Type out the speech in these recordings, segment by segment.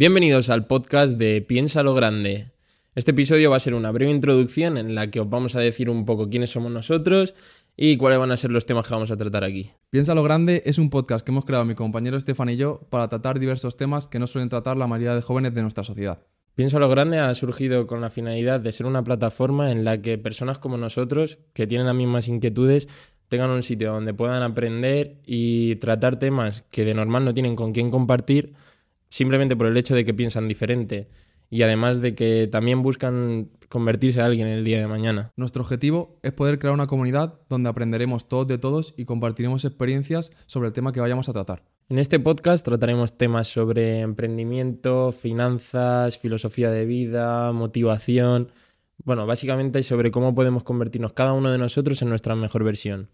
Bienvenidos al podcast de Piensa lo Grande. Este episodio va a ser una breve introducción en la que os vamos a decir un poco quiénes somos nosotros y cuáles van a ser los temas que vamos a tratar aquí. Piensa lo Grande es un podcast que hemos creado mi compañero Estefan y yo para tratar diversos temas que no suelen tratar la mayoría de jóvenes de nuestra sociedad. Piensa lo Grande ha surgido con la finalidad de ser una plataforma en la que personas como nosotros, que tienen las mismas inquietudes, tengan un sitio donde puedan aprender y tratar temas que de normal no tienen con quién compartir simplemente por el hecho de que piensan diferente y además de que también buscan convertirse a alguien el día de mañana. Nuestro objetivo es poder crear una comunidad donde aprenderemos todos de todos y compartiremos experiencias sobre el tema que vayamos a tratar. En este podcast trataremos temas sobre emprendimiento, finanzas, filosofía de vida, motivación, bueno, básicamente sobre cómo podemos convertirnos cada uno de nosotros en nuestra mejor versión.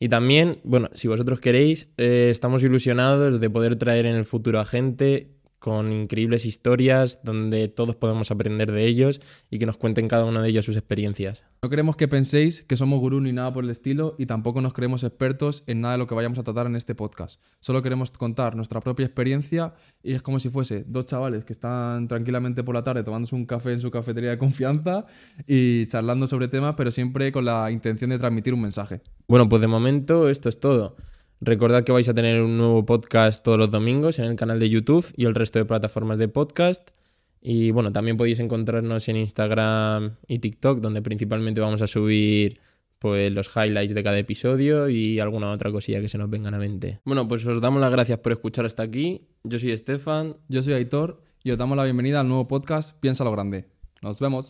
Y también, bueno, si vosotros queréis, eh, estamos ilusionados de poder traer en el futuro a gente con increíbles historias donde todos podemos aprender de ellos y que nos cuenten cada uno de ellos sus experiencias. No queremos que penséis que somos gurú ni nada por el estilo y tampoco nos creemos expertos en nada de lo que vayamos a tratar en este podcast. Solo queremos contar nuestra propia experiencia y es como si fuese dos chavales que están tranquilamente por la tarde tomándose un café en su cafetería de confianza y charlando sobre temas, pero siempre con la intención de transmitir un mensaje. Bueno, pues de momento esto es todo. Recordad que vais a tener un nuevo podcast todos los domingos en el canal de YouTube y el resto de plataformas de podcast. Y bueno, también podéis encontrarnos en Instagram y TikTok, donde principalmente vamos a subir pues los highlights de cada episodio y alguna otra cosilla que se nos venga a la mente. Bueno, pues os damos las gracias por escuchar hasta aquí. Yo soy Estefan. Yo soy Aitor y os damos la bienvenida al nuevo podcast Piensa lo Grande. Nos vemos.